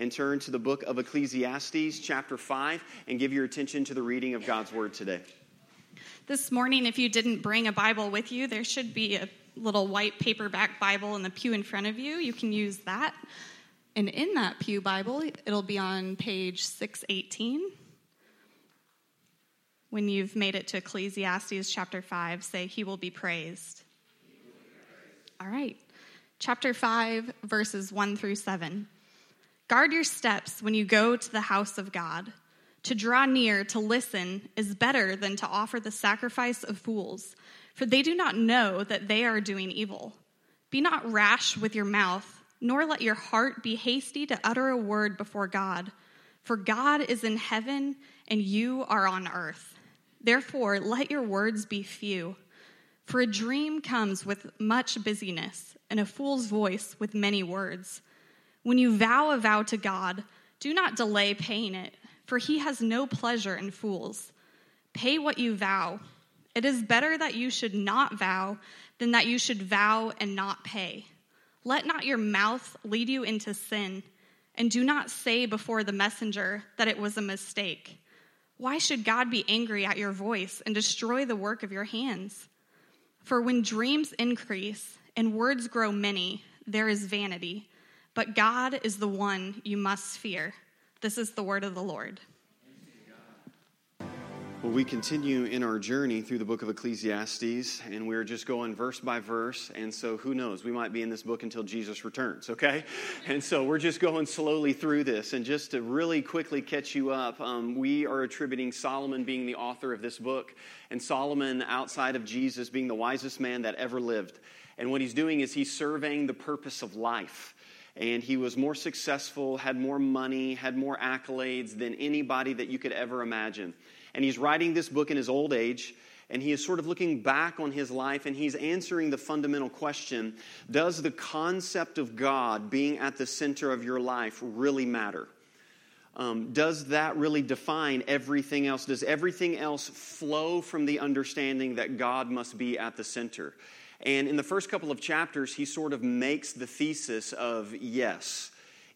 and turn to the book of Ecclesiastes, chapter 5, and give your attention to the reading of God's word today. This morning, if you didn't bring a Bible with you, there should be a little white paperback Bible in the pew in front of you. You can use that. And in that Pew Bible, it'll be on page 618. When you've made it to Ecclesiastes chapter 5, say, He will be praised. All right. Chapter 5, verses 1 through 7. Guard your steps when you go to the house of God. To draw near to listen is better than to offer the sacrifice of fools, for they do not know that they are doing evil. Be not rash with your mouth, nor let your heart be hasty to utter a word before God, for God is in heaven and you are on earth. Therefore, let your words be few. For a dream comes with much busyness, and a fool's voice with many words. When you vow a vow to God, do not delay paying it, for he has no pleasure in fools. Pay what you vow. It is better that you should not vow than that you should vow and not pay. Let not your mouth lead you into sin, and do not say before the messenger that it was a mistake. Why should God be angry at your voice and destroy the work of your hands? For when dreams increase and words grow many, there is vanity, but God is the one you must fear. This is the word of the Lord. Well, we continue in our journey through the book of Ecclesiastes, and we're just going verse by verse. And so, who knows? We might be in this book until Jesus returns, okay? And so, we're just going slowly through this. And just to really quickly catch you up, um, we are attributing Solomon being the author of this book, and Solomon, outside of Jesus, being the wisest man that ever lived. And what he's doing is he's surveying the purpose of life and he was more successful, had more money, had more accolades than anybody that you could ever imagine. And he's writing this book in his old age, and he is sort of looking back on his life and he's answering the fundamental question Does the concept of God being at the center of your life really matter? Um, does that really define everything else? Does everything else flow from the understanding that God must be at the center? And in the first couple of chapters, he sort of makes the thesis of yes.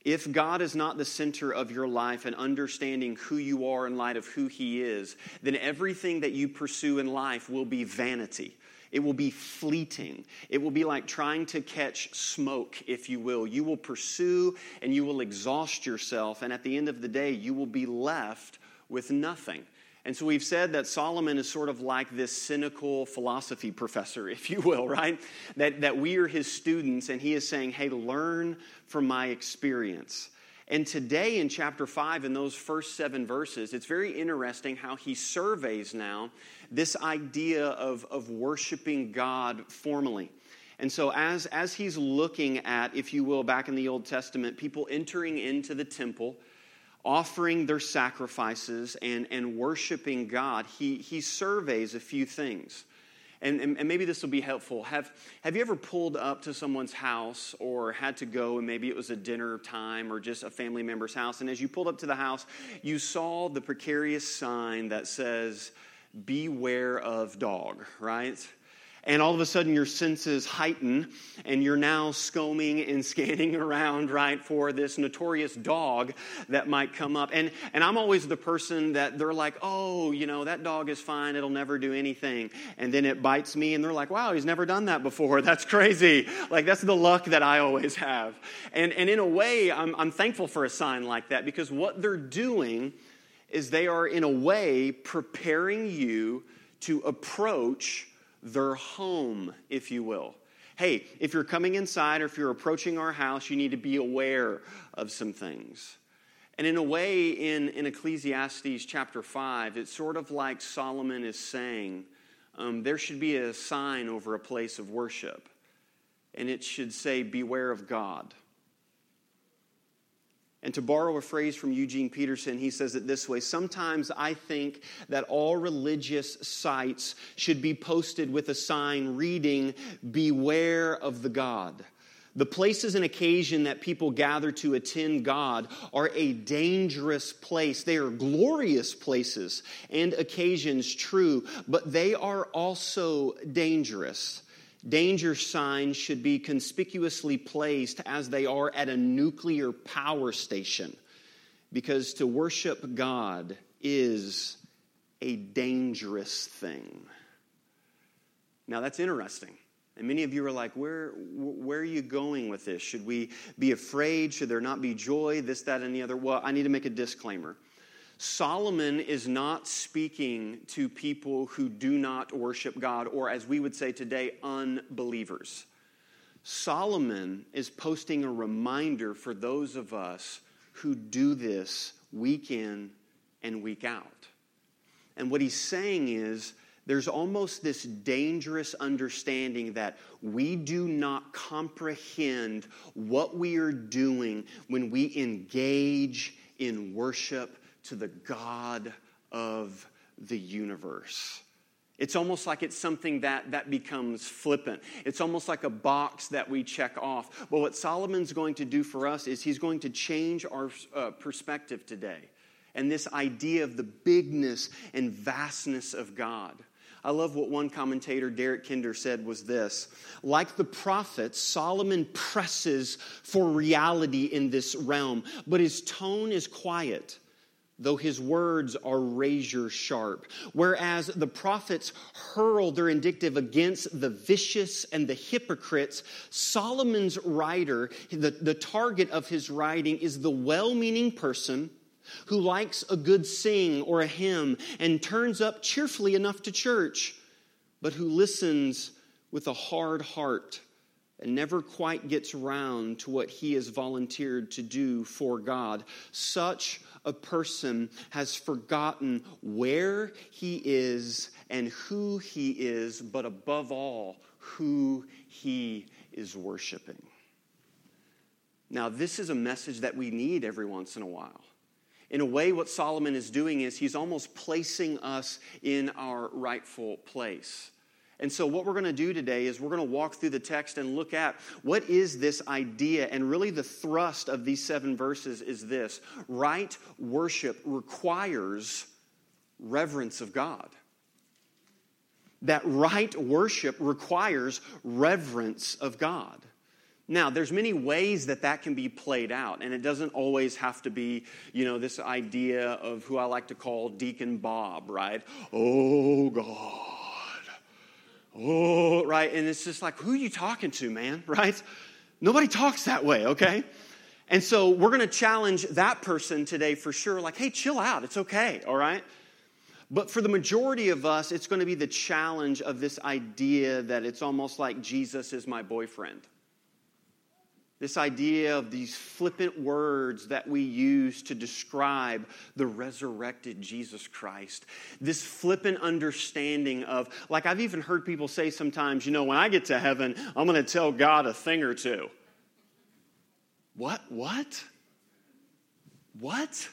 If God is not the center of your life and understanding who you are in light of who He is, then everything that you pursue in life will be vanity. It will be fleeting. It will be like trying to catch smoke, if you will. You will pursue and you will exhaust yourself, and at the end of the day, you will be left with nothing. And so we've said that Solomon is sort of like this cynical philosophy professor, if you will, right? That, that we are his students, and he is saying, hey, learn from my experience. And today in chapter 5, in those first seven verses, it's very interesting how he surveys now this idea of, of worshiping God formally. And so, as, as he's looking at, if you will, back in the Old Testament, people entering into the temple, offering their sacrifices and, and worshiping God, he, he surveys a few things. And, and, and, maybe this will be helpful. Have, have you ever pulled up to someone's house or had to go and maybe it was a dinner time or just a family member's house? And as you pulled up to the house, you saw the precarious sign that says, Beware of dog, right? And all of a sudden your senses heighten and you're now scombing and scanning around right for this notorious dog that might come up. And and i'm always the person that they're like oh you know that dog is fine. It'll never do anything. And then it bites me and they're like wow he's never done that before. That's crazy. Like that's the luck that i always have. And and in a way i'm, I'm thankful for a sign like that because what they're doing is they are in a way preparing you to approach their home, if you will. Hey, if you're coming inside or if you're approaching our house, you need to be aware of some things. And in a way, in, in Ecclesiastes chapter 5, it's sort of like Solomon is saying um, there should be a sign over a place of worship, and it should say, Beware of God. And to borrow a phrase from Eugene Peterson, he says it this way Sometimes I think that all religious sites should be posted with a sign reading, Beware of the God. The places and occasion that people gather to attend God are a dangerous place. They are glorious places and occasions, true, but they are also dangerous. Danger signs should be conspicuously placed as they are at a nuclear power station because to worship God is a dangerous thing. Now, that's interesting. And many of you are like, where, where are you going with this? Should we be afraid? Should there not be joy? This, that, and the other? Well, I need to make a disclaimer. Solomon is not speaking to people who do not worship God, or as we would say today, unbelievers. Solomon is posting a reminder for those of us who do this week in and week out. And what he's saying is there's almost this dangerous understanding that we do not comprehend what we are doing when we engage in worship to the God of the universe. It's almost like it's something that, that becomes flippant. It's almost like a box that we check off. But what Solomon's going to do for us is he's going to change our uh, perspective today and this idea of the bigness and vastness of God. I love what one commentator, Derek Kidner, said was this Like the prophets, Solomon presses for reality in this realm, but his tone is quiet though his words are razor sharp. Whereas the prophets hurl their indictive against the vicious and the hypocrites, Solomon's writer, the, the target of his writing is the well meaning person who likes a good sing or a hymn and turns up cheerfully enough to church, but who listens with a hard heart never quite gets round to what he has volunteered to do for God. Such a person has forgotten where he is and who he is, but above all, who he is worshiping. Now, this is a message that we need every once in a while. In a way, what Solomon is doing is he's almost placing us in our rightful place. And so, what we're going to do today is we're going to walk through the text and look at what is this idea. And really, the thrust of these seven verses is this right worship requires reverence of God. That right worship requires reverence of God. Now, there's many ways that that can be played out, and it doesn't always have to be, you know, this idea of who I like to call Deacon Bob, right? Oh, God. Oh, right? And it's just like, who are you talking to, man, right? Nobody talks that way, okay? And so we're to challenge that person today for sure, like, hey, chill out. It's okay, all right? But for the majority of us, it's to be the challenge of this idea that it's almost like Jesus is my boyfriend. This idea of these flippant words that we use to describe the resurrected Jesus Christ. This flippant understanding of, like I've even heard people say sometimes, you know, when I get to heaven, I'm going to tell God a thing or two. What? What? What?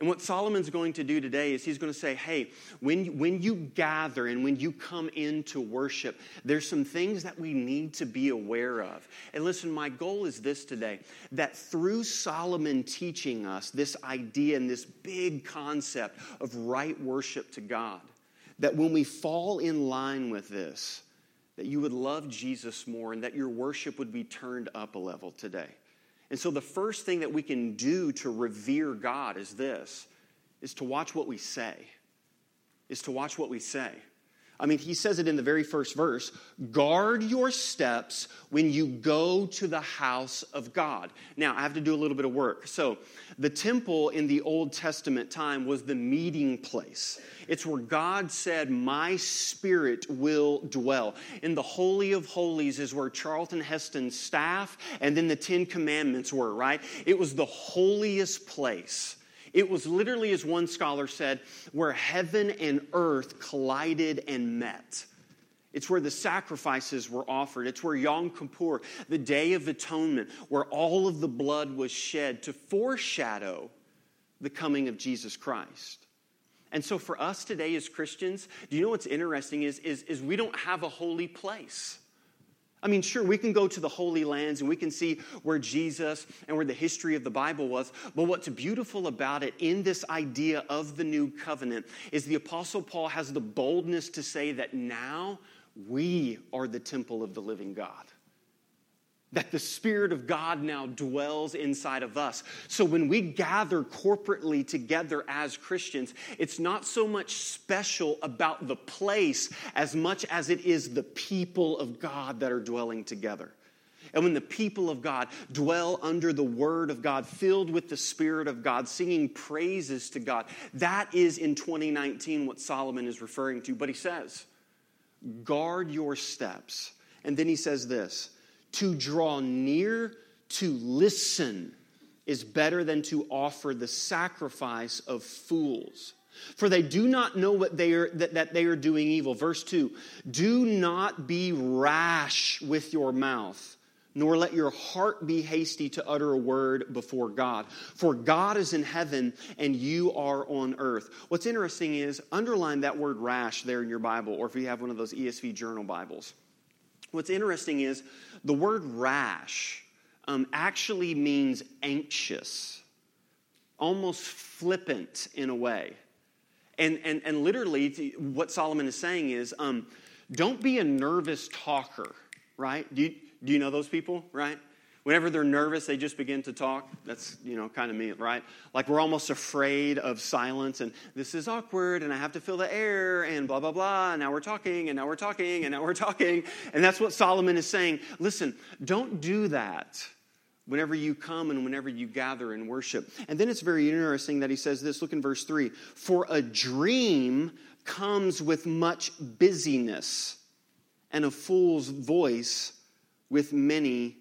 And what Solomon's going to do today is he's going to say, hey, when, when you gather and when you come into worship, there's some things that we need to be aware of. And listen, my goal is this today that through Solomon teaching us this idea and this big concept of right worship to God, that when we fall in line with this, that you would love Jesus more and that your worship would be turned up a level today. And so the first thing that we can do to revere God is this is to watch what we say. Is to watch what we say. I mean, he says it in the very first verse guard your steps when you go to the house of God. Now, I have to do a little bit of work. So, the temple in the Old Testament time was the meeting place. It's where God said, My spirit will dwell. In the Holy of Holies is where Charlton Heston's staff and then the Ten Commandments were, right? It was the holiest place. It was literally, as one scholar said, where heaven and earth collided and met. It's where the sacrifices were offered. It's where Yom Kippur, the Day of Atonement, where all of the blood was shed to foreshadow the coming of Jesus Christ. And so for us today as Christians, do you know what's interesting is, is, is we don't have a holy place. I mean, sure, we can go to the Holy Lands and we can see where Jesus and where the history of the Bible was. But what's beautiful about it in this idea of the new covenant is the Apostle Paul has the boldness to say that now we are the temple of the living God that the Spirit of God now dwells inside of us. So when we gather corporately together as Christians, it's not so much special about the place as much as it is the people of God that are dwelling together. And when the people of God dwell under the Word of God, filled with the Spirit of God, singing praises to God, that is in 2019 what Solomon is referring to. But he says, guard your steps. And then he says this to draw near to listen is better than to offer the sacrifice of fools. For they do not know what they are, that, that they are doing evil. Verse 2 Do not be rash with your mouth, nor let your heart be hasty to utter a word before God. For God is in heaven and you are on earth. What's interesting is underline that word rash there in your Bible, or if you have one of those ESV journal Bibles. What's interesting is the word rash um, actually means anxious, almost flippant in a way. And, and, and literally, what Solomon is saying is um, don't be a nervous talker, right? Do you, do you know those people, right? Whenever they're nervous, they just begin to talk. That's, you know, kind of me, right? Like we're almost afraid of silence and this is awkward and I have to fill the air and blah, blah, blah. And now we're talking and now we're talking and now we're talking. And that's what Solomon is saying. Listen, don't do that whenever you come and whenever you gather and worship. And then it's very interesting that he says this. Look in verse 3 For a dream comes with much busyness, and a fool's voice with many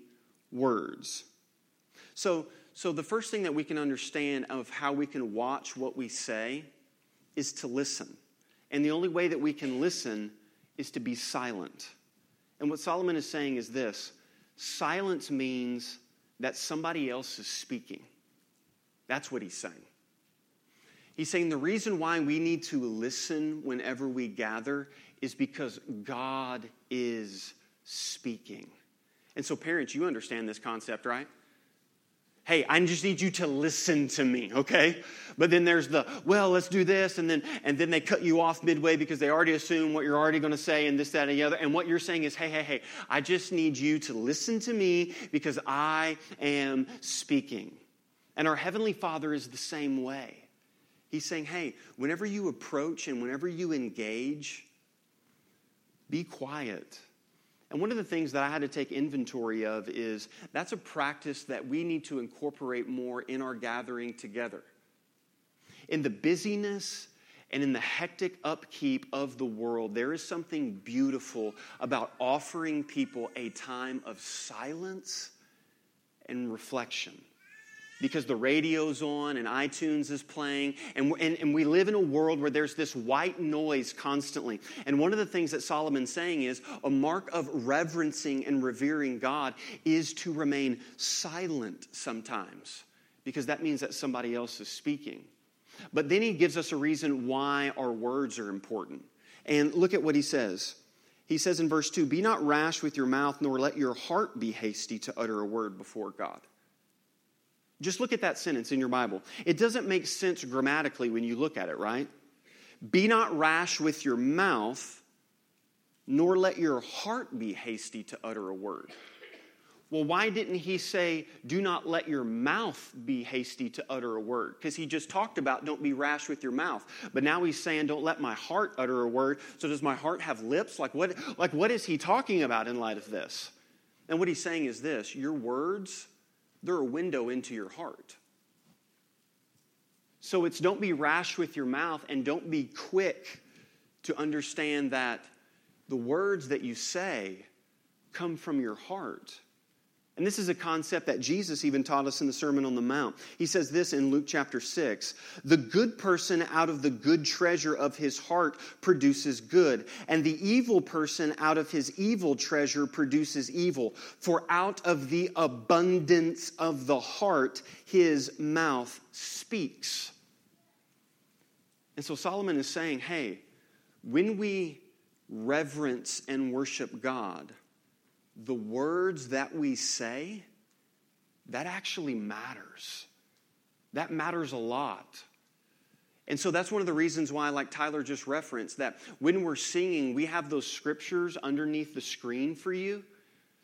words. So, so the first thing that we can understand of how we can watch what we say is to listen. And the only way that we can listen is to be silent. And what Solomon is saying is this silence means that somebody else is speaking. That's what he's saying. He's saying the reason why we need to listen whenever we gather is because God is speaking. And so, parents, you understand this concept, right? Hey, I just need you to listen to me, okay? But then there's the, well, let's do this, and then and then they cut you off midway because they already assume what you're already gonna say, and this, that, and the other. And what you're saying is, hey, hey, hey, I just need you to listen to me because I am speaking. And our Heavenly Father is the same way. He's saying, hey, whenever you approach and whenever you engage, be quiet and one of the things that I had to take inventory of is that's a practice that we need to incorporate more in our gathering together. In the busyness and in the hectic upkeep of the world, there is something beautiful about offering people a time of silence and reflection because the radio's on and iTunes is playing. And, and, and, we live in a world where there's this white noise constantly. And one of the things that Solomon's saying is a mark of reverencing and revering God is to remain silent sometimes, because that means that somebody else is speaking. But then he gives us a reason why our words are important. And look at what he says. He says in verse 2 Be not rash with your mouth, nor let your heart be hasty to utter a word before God. Just look at that sentence in your Bible. It doesn't make sense grammatically when you look at it, right? Be not rash with your mouth, nor let your heart be hasty to utter a word. Well, why didn't he say, do not let your mouth be hasty to utter a word? Because he just talked about don't be rash with your mouth. But now he's saying, don't let my heart utter a word. So does my heart have lips? Like what, like what is he talking about in light of this? And what he's saying is this your words they're a window into your heart. So it's don't be rash with your mouth and don't be quick to understand that the words that you say come from your heart. And this is a concept that Jesus even taught us in the Sermon on the Mount. He says this in Luke chapter 6 The good person out of the good treasure of his heart produces good, and the evil person out of his evil treasure produces evil. For out of the abundance of the heart, his mouth speaks. And so Solomon is saying, hey, when we reverence and worship God, the words that we say, that actually matters. That matters a lot. And so that's one of the reasons why, like Tyler just referenced, that when we're singing, we have those scriptures underneath the screen for you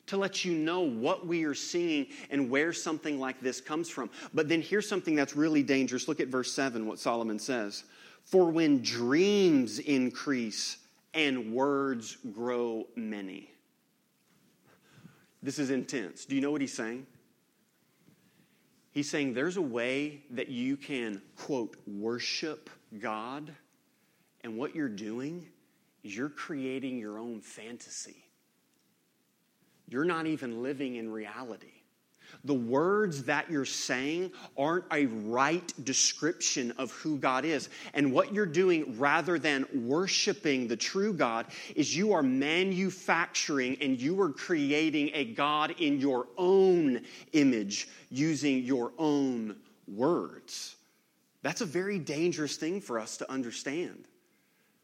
to let you know what we are singing and where something like this comes from. But then here's something that's really dangerous. Look at verse 7, what Solomon says. For when dreams increase and words grow many. This is intense. Do you know what he's saying? He's saying there's a way that you can, quote, worship God, and what you're doing is you're creating your own fantasy. You're not even living in reality. The words that you're saying aren't a right description of who God is. And what you're doing, rather than worshiping the true God, is you are manufacturing and you are creating a God in your own image using your own words. That's a very dangerous thing for us to understand.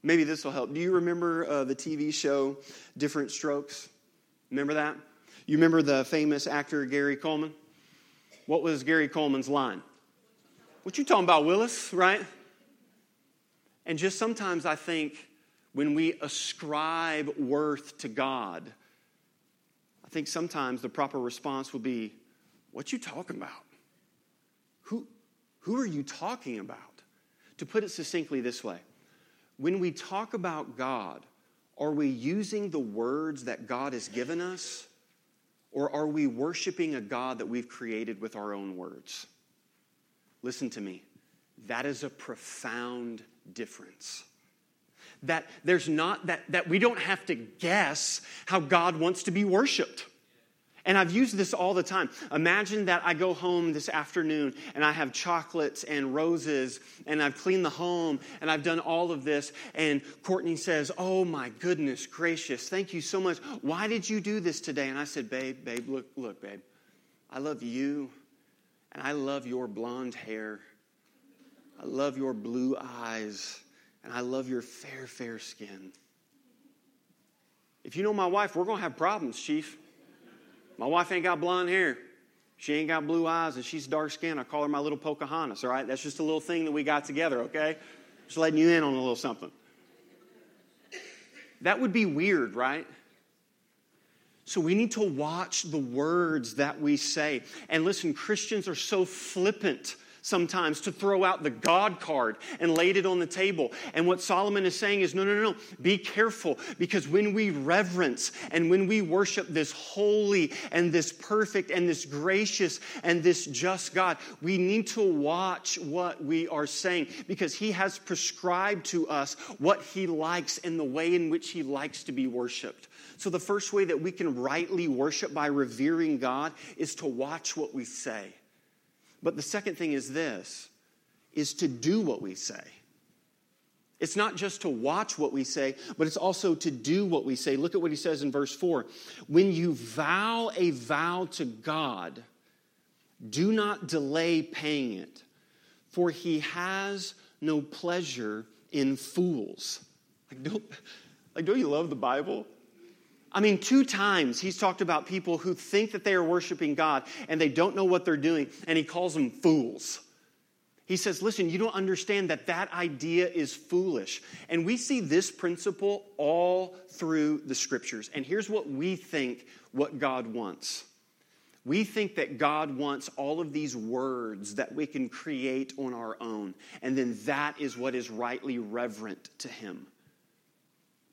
Maybe this will help. Do you remember uh, the TV show Diff'rent Strokes? Remember that? You remember the famous actor Gary Coleman? What was Gary Coleman's line? What you talking about, Willis, right? And just sometimes I think when we ascribe worth to God, I think sometimes the proper response would be, What you talking about? Who, who are you talking about? To put it succinctly this way, when we talk about God, are we using the words that God has given us? Or are we worshiping a God that we've created with our own words? Listen to me. That is a profound difference. That there's not, that, that we don't have to guess how God wants to be worshiped. And I've used this all the time. Imagine that I go home this afternoon and I have chocolates and roses and I've cleaned the home and I've done all of this. And Courtney says, Oh my goodness gracious, thank you so much. Why did you do this today? And I said, Babe, babe, look, look, babe. I love you and I love your blonde hair. I love your blue eyes and I love your fair, fair skin. If you know my wife, we're going to have problems, Chief. My wife ain't got blonde hair. She ain't got blue eyes and she's dark skinned. I call her my little Pocahontas, all right? That's just a little thing that we got together, okay? Just letting you in on a little something. That would be weird, right? So we need to watch the words that we say. And listen, Christians are so flippant sometimes to throw out the God card and laid it on the table. And what Solomon is saying is no, no, no, no. Be careful because when we reverence and when we worship this holy and this perfect and this gracious and this just God, we need to watch what we are saying because He has prescribed to us what He likes and the way in which He likes to be worshiped. So, the first way that we can rightly worship by revering God is to watch what we say. But the second thing is this is to do what we say. It's not just to watch what we say, but it's also to do what we say. Look at what he says in verse 4. When you vow a vow to God, do not delay paying it, for he has no pleasure in fools. Like, don't, like, don't you love the Bible? I mean, two times he's talked about people who think that they are worshiping God and they don't know what they're doing, and he calls them fools. He says, Listen, you don't understand that that idea is foolish. And we see this principle all through the scriptures. And here's what we think what God wants. We think that God wants all of these words that we can create on our own, and then that is what is rightly reverent to Him.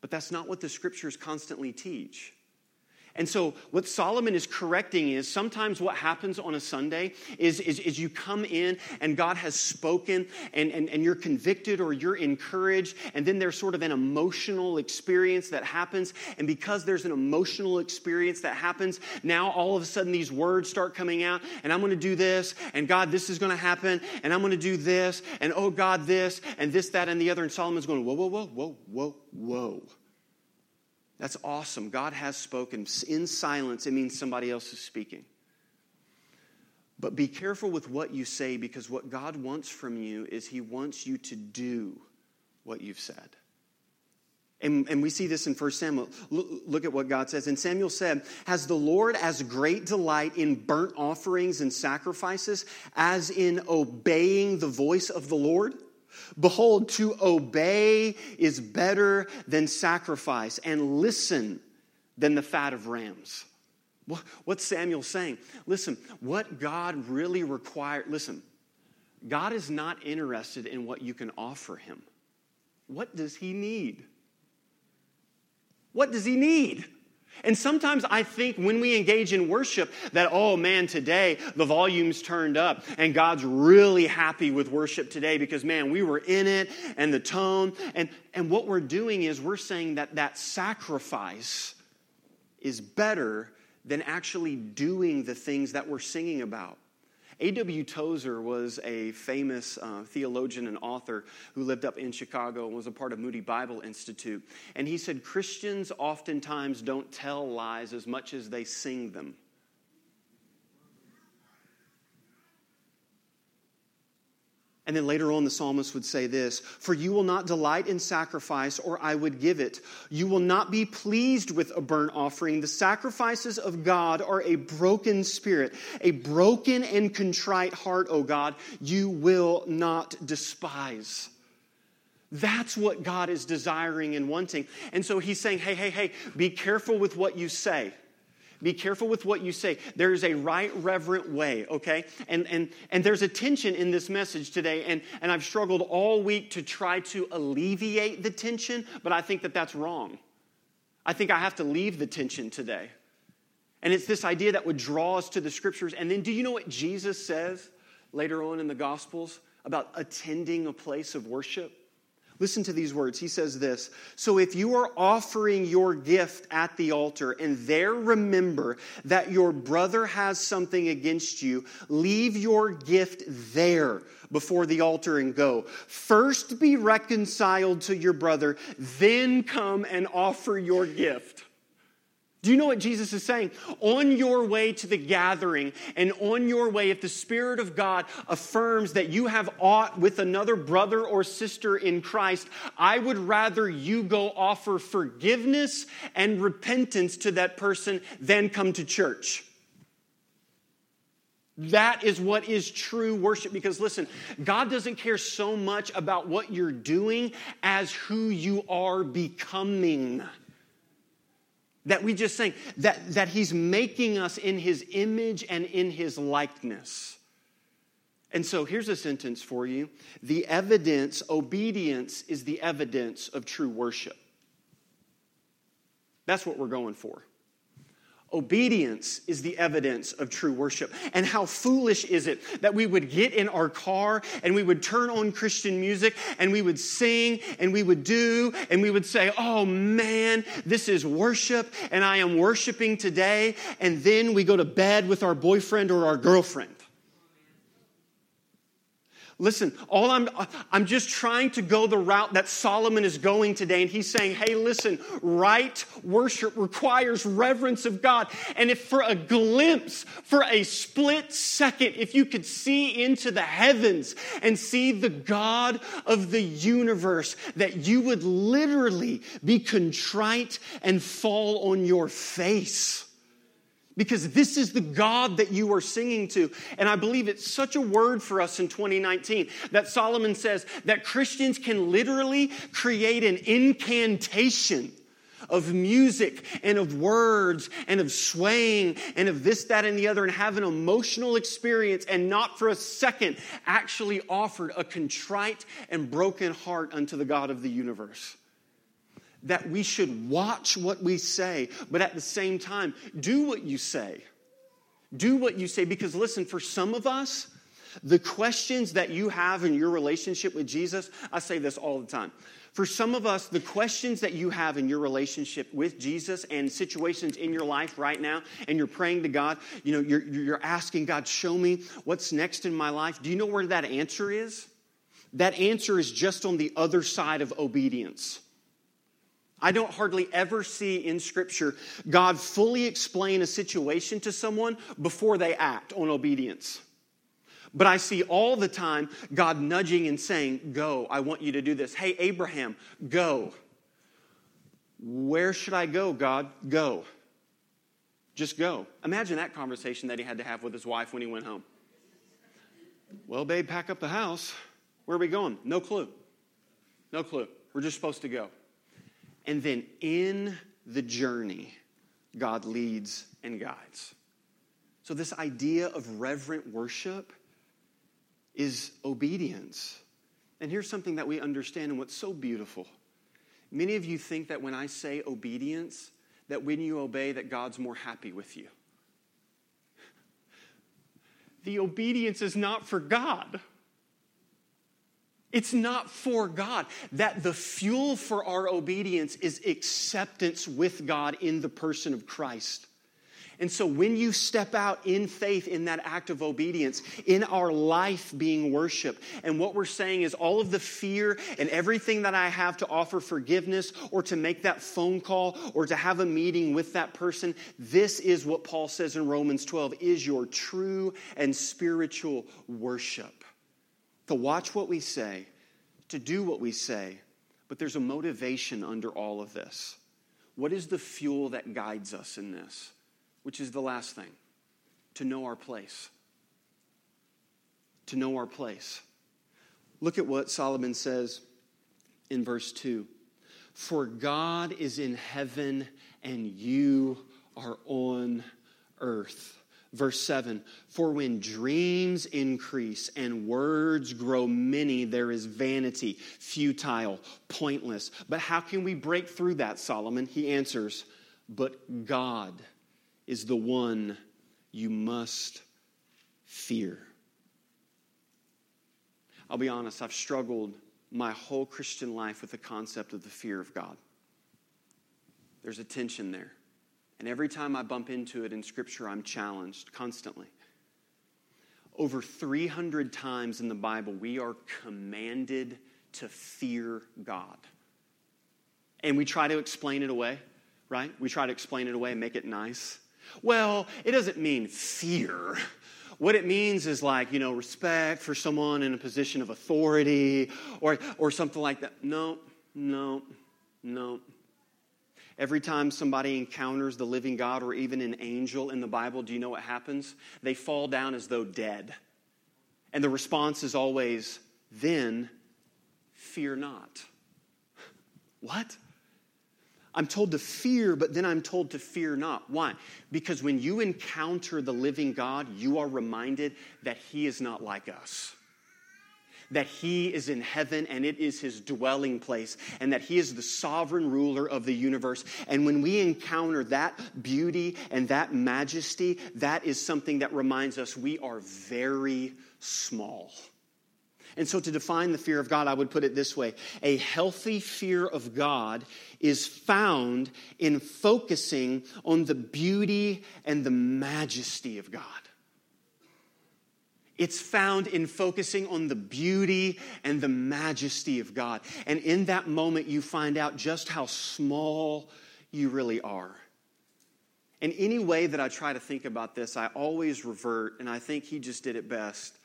But that's not what the scriptures constantly teach. And so, what Solomon is correcting is sometimes what happens on a Sunday is, is, is, you come in and God has spoken and, and, and you're convicted or you're encouraged, and then there's sort of an emotional experience that happens. And because there's an emotional experience that happens, now all of a sudden these words start coming out, and I'm going to do this, and God, this is going to happen, and I'm going to do this, and oh God, this, and this, that, and the other. And Solomon's going, whoa, whoa, whoa, whoa, whoa, whoa. That's awesome. God has spoken. In silence, it means somebody else is speaking. But be careful with what you say because what God wants from you is He wants you to do what you've said. And, and we see this in 1 Samuel. Look, look at what God says. And Samuel said, Has the Lord as great delight in burnt offerings and sacrifices as in obeying the voice of the Lord? Behold, to obey is better than sacrifice, and listen than the fat of rams. What's Samuel saying? Listen, what God really requires, listen, God is not interested in what you can offer him. What does he need? What does he need? And sometimes I think when we engage in worship that, oh man, today the volume's turned up and God's really happy with worship today because, man, we were in it and the tone. And, and what we're doing is we're saying that that sacrifice is better than actually doing the things that we're singing about. A.W. Tozer was a famous uh, theologian and author who lived up in Chicago and was a part of Moody Bible Institute. And he said Christians oftentimes don't tell lies as much as they sing them. And then later on, the psalmist would say this For you will not delight in sacrifice, or I would give it. You will not be pleased with a burnt offering. The sacrifices of God are a broken spirit, a broken and contrite heart, O God, you will not despise. That's what God is desiring and wanting. And so he's saying, hey, hey, hey, be careful with what you say. Be careful with what you say. There is a right, reverent way, okay? And, and, and there's a tension in this message today, and, and I've struggled all week to try to alleviate the tension, but I think that that's wrong. I think I have to leave the tension today. And it's this idea that would draw us to the scriptures. And then, do you know what Jesus says later on in the Gospels about attending a place of worship? Listen to these words. He says this So if you are offering your gift at the altar and there remember that your brother has something against you, leave your gift there before the altar and go. First be reconciled to your brother, then come and offer your gift. Do you know what Jesus is saying? On your way to the gathering and on your way, if the Spirit of God affirms that you have aught with another brother or sister in Christ, I would rather you go offer forgiveness and repentance to that person than come to church. That is what is true worship because listen, God doesn't care so much about what you're doing as who you are becoming that we just saying that, that he's making us in his image and in his likeness. And so here's a sentence for you the evidence, obedience is the evidence of true worship. That's what we're going for. Obedience is the evidence of true worship. And how foolish is it that we would get in our car and we would turn on Christian music and we would sing and we would do and we would say, Oh man, this is worship and I am worshiping today. And then we go to bed with our boyfriend or our girlfriend. Listen, all I'm, I'm just trying to go the route that Solomon is going today. And he's saying, hey, listen, right worship requires reverence of God. And if for a glimpse, for a split second, if you could see into the heavens and see the God of the universe, that you would literally be contrite and fall on your face because this is the God that you are singing to. And I believe it's such a word for us in 2019 that Solomon says that Christians can literally create an incantation of music and of words and of swaying and of this, that, and the other and have an emotional experience and not for a second actually offered a contrite and broken heart unto the God of the universe that we should watch what we say, but at the same time, do what you say. Do what you say. Because listen, for some of us, the questions that you have in your relationship with Jesus, I say this all the time. For some of us, the questions that you have in your relationship with Jesus and situations in your life right now, and you're praying to God, you know, you're, you're asking God, show me what's next in my life. Do you know where that answer is? That answer is just on the other side of obedience. I don't hardly ever see in Scripture God fully explain a situation to someone before they act on obedience. But I see all the time God nudging and saying, Go, I want you to do this. Hey, Abraham, go. Where should I go, God? Go. Just go. Imagine that conversation that he had to have with his wife when he went home. Well, babe, pack up the house. Where are we going? No clue. No clue. We're just supposed to go. And then in the journey, God leads and guides. So, this idea of reverent worship is obedience. And here's something that we understand and what's so beautiful. Many of you think that when I say obedience, that when you obey, that God's more happy with you. The obedience is not for God. It's not for God. That the fuel for our obedience is acceptance with God in the person of Christ. And so when you step out in faith in that act of obedience, in our life being worship, and what we're saying is all of the fear and everything that I have to offer forgiveness or to make that phone call or to have a meeting with that person, this is what Paul says in Romans 12 is your true and spiritual worship. To watch what we say, to do what we say, but there's a motivation under all of this. What is the fuel that guides us in this? which is the last thing to know our place. To know our place. Look at what Solomon says in verse 2 For God is in heaven and you are on earth. Verse 7 For when dreams increase and words grow many, there is vanity, futile, pointless. But how can we break through that, Solomon? He answers, But God is the one you must fear. I'll be honest, I've struggled my whole Christian life with the concept of the fear of God. There's a tension there. And every time I bump into it in Scripture, I'm challenged constantly. Over 300 times in the Bible, we are commanded to fear God. And we try to explain it away, right? We try to explain it away and make it nice. Well, it doesn't mean fear. What it means is like, you know, respect for someone in a position of authority or, or something like that. No, no, no. Every time somebody encounters the living God or even an angel in the Bible, do you know what happens? They fall down as though dead. And the response is always, then fear not. What? I'm told to fear, but then I'm told to fear not. Why? Because when you encounter the living God, you are reminded that He is not like us. That He is in heaven and it is His dwelling place, and that He is the sovereign ruler of the universe. And when we encounter that beauty and that majesty, that is something that reminds us we are very small. And so, to define the fear of God, I would put it this way a healthy fear of God is found in focusing on the beauty and the majesty of God. It's found in focusing on the beauty and the majesty of God. And in that moment, you find out just how small you really are. And any way that I try to think about this, I always revert, and I think he just did it best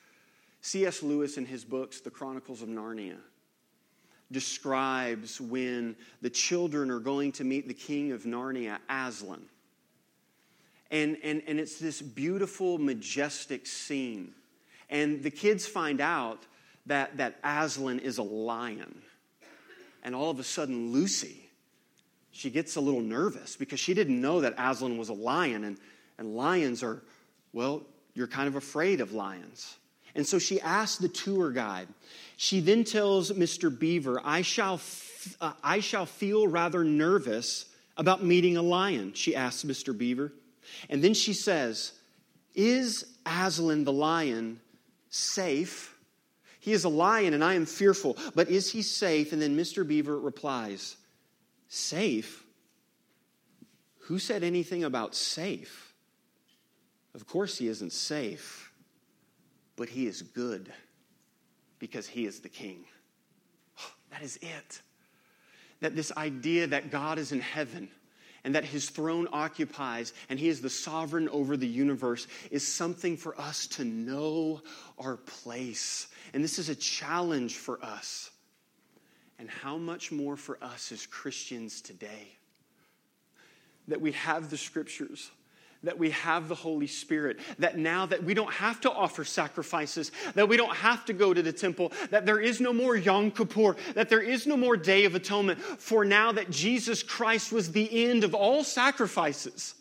C.S. Lewis, in his books, The Chronicles of Narnia, describes when the children are going to meet the king of Narnia, Aslan. And, and, and it's this beautiful, majestic scene. And the kids find out that, that Aslan is a lion. And all of a sudden, Lucy, she gets a little nervous because she didn't know that Aslan was a lion. And, and lions are, well, you're kind of afraid of lions. And so she asks the tour guide. She then tells Mr. Beaver, I shall, f- uh, I shall feel rather nervous about meeting a lion, she asks Mr. Beaver. And then she says, Is Aslan the lion safe? He is a lion and I am fearful, but is he safe? And then Mr. Beaver replies, Safe? Who said anything about safe? Of course, he isn't safe but he is good because he is the king. That is it. That this idea that God is in heaven and that his throne occupies and he is the sovereign over the universe is something for us to know our place. And this is a challenge for us. And how much more for us as Christians today that we have the scriptures that we have the Holy Spirit, that now that we don't have to offer sacrifices, that we don't have to go to the temple, that there is no more Yom Kippur, that there is no more Day of Atonement, for now that Jesus Christ was the end of all sacrifices.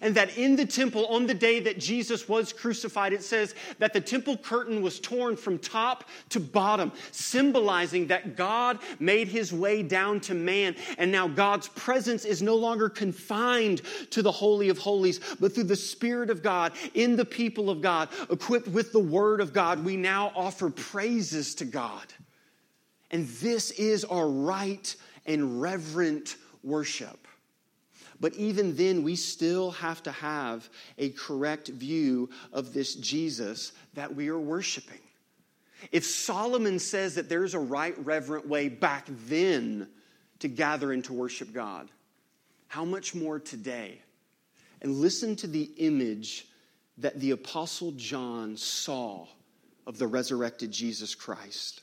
And that in the temple, on the day that Jesus was crucified, it says that the temple curtain was torn from top to bottom, symbolizing that God made his way down to man. And now God's presence is no longer confined to the Holy of Holies, but through the Spirit of God, in the people of God, equipped with the Word of God, we now offer praises to God. And this is our right and reverent worship. But even then, we still have to have a correct view of this Jesus that we are worshiping. If Solomon says that there's a right, reverent way back then to gather and to worship God, how much more today? And listen to the image that the Apostle John saw of the resurrected Jesus Christ.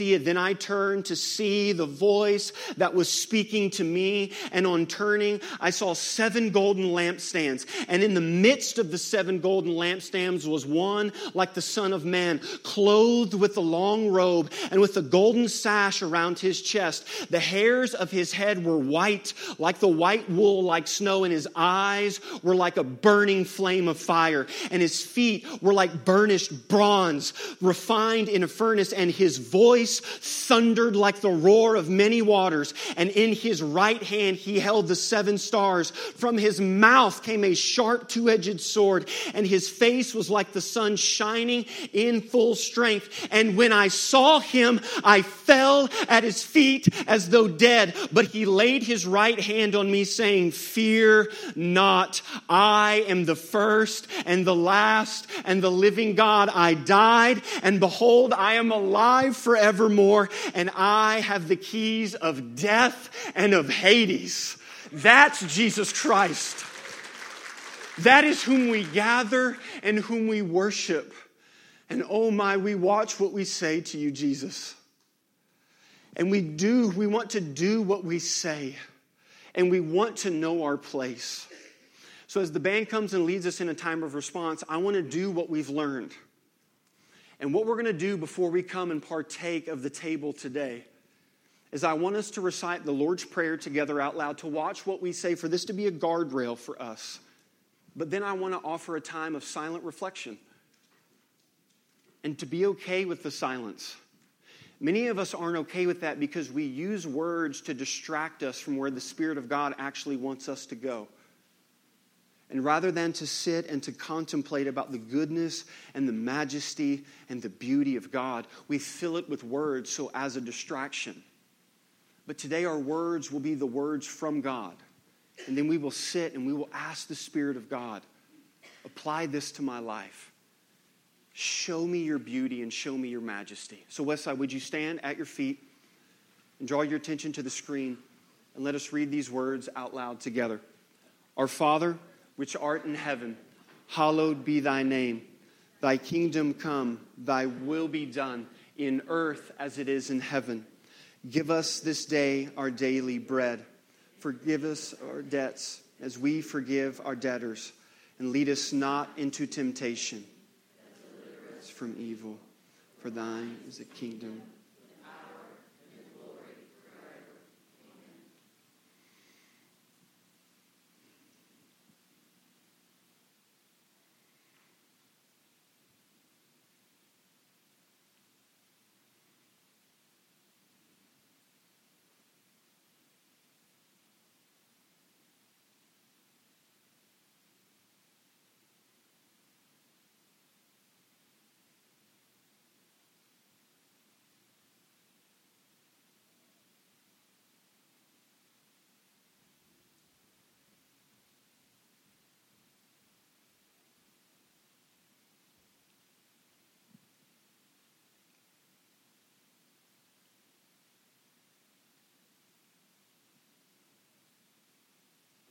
then I turned to see the voice that was speaking to me. And on turning, I saw seven golden lampstands. And in the midst of the seven golden lampstands was one like the Son of Man, clothed with a long robe and with a golden sash around his chest. The hairs of his head were white, like the white wool, like snow, and his eyes were like a burning flame of fire. And his feet were like burnished bronze, refined in a furnace, and his voice voice thundered like the roar of many waters, and in his right hand he held the seven stars. From his mouth came a sharp two edged sword, and his face was like the sun shining in full strength. And when I saw him, I fell at his feet as though dead. But he laid his right hand on me, saying, Fear not. I am the first and the last and the living God. I died, and behold, I am alive forever forevermore, and I have the keys of death and of Hades. That's Jesus Christ. That is whom we gather and whom we worship. And oh my, we watch what we say to you, Jesus. And we do, we want to do what we say. And we want to know our place. So as the band comes and leads us in a time of response, I want to do what we've learned. And what we're going to do before we come and partake of the table today is I want us to recite the Lord's Prayer together out loud, to watch what we say, for this to be a guardrail for us. But then I want to offer a time of silent reflection and to be okay with the silence. Many of us aren't okay with that because we use words to distract us from where the Spirit of God actually wants us to go. And rather than to sit and to contemplate about the goodness and the majesty and the beauty of God, we fill it with words so as a distraction. But today, our words will be the words from God. And then we will sit and we will ask the Spirit of God, apply this to my life. Show me your beauty and show me your majesty. So, Westside, would you stand at your feet and draw your attention to the screen and let us read these words out loud together? Our Father, which art in heaven, hallowed be thy name. Thy kingdom come, thy will be done, in earth as it is in heaven. Give us this day our daily bread. Forgive us our debts as we forgive our debtors. And lead us not into temptation. From evil. For thine is the kingdom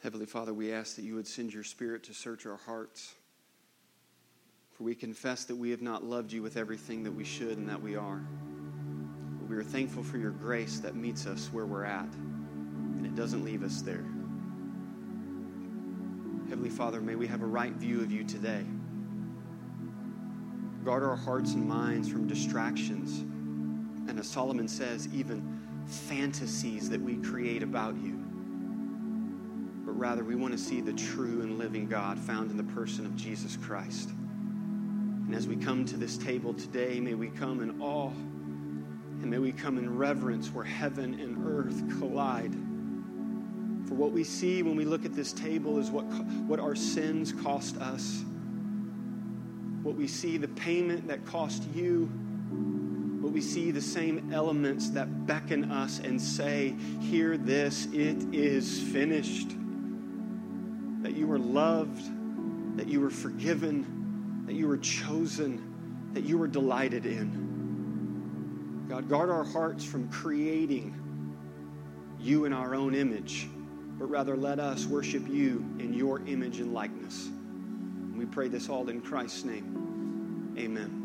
Heavenly Father, we ask that you would send your Spirit to search our hearts. For we confess that we have not loved you with everything that we should and that we are. But we are thankful for your grace that meets us where we're at, and it doesn't leave us there. Heavenly Father, may we have a right view of you today. Guard our hearts and minds from distractions, and as Solomon says, even fantasies that we create about you. Rather, we want to see the true and living God found in the person of Jesus Christ. And as we come to this table today, may we come in awe and may we come in reverence where heaven and earth collide. For what we see when we look at this table is what, what our sins cost us. What we see, the payment that cost you. What we see, the same elements that beckon us and say, Hear this, it is finished. Were loved, that you were forgiven that you were chosen, that you were delighted in. God, guard our hearts from creating you in our own image, but rather let us worship you in your image and likeness. We pray this all in Christ's name. Amen.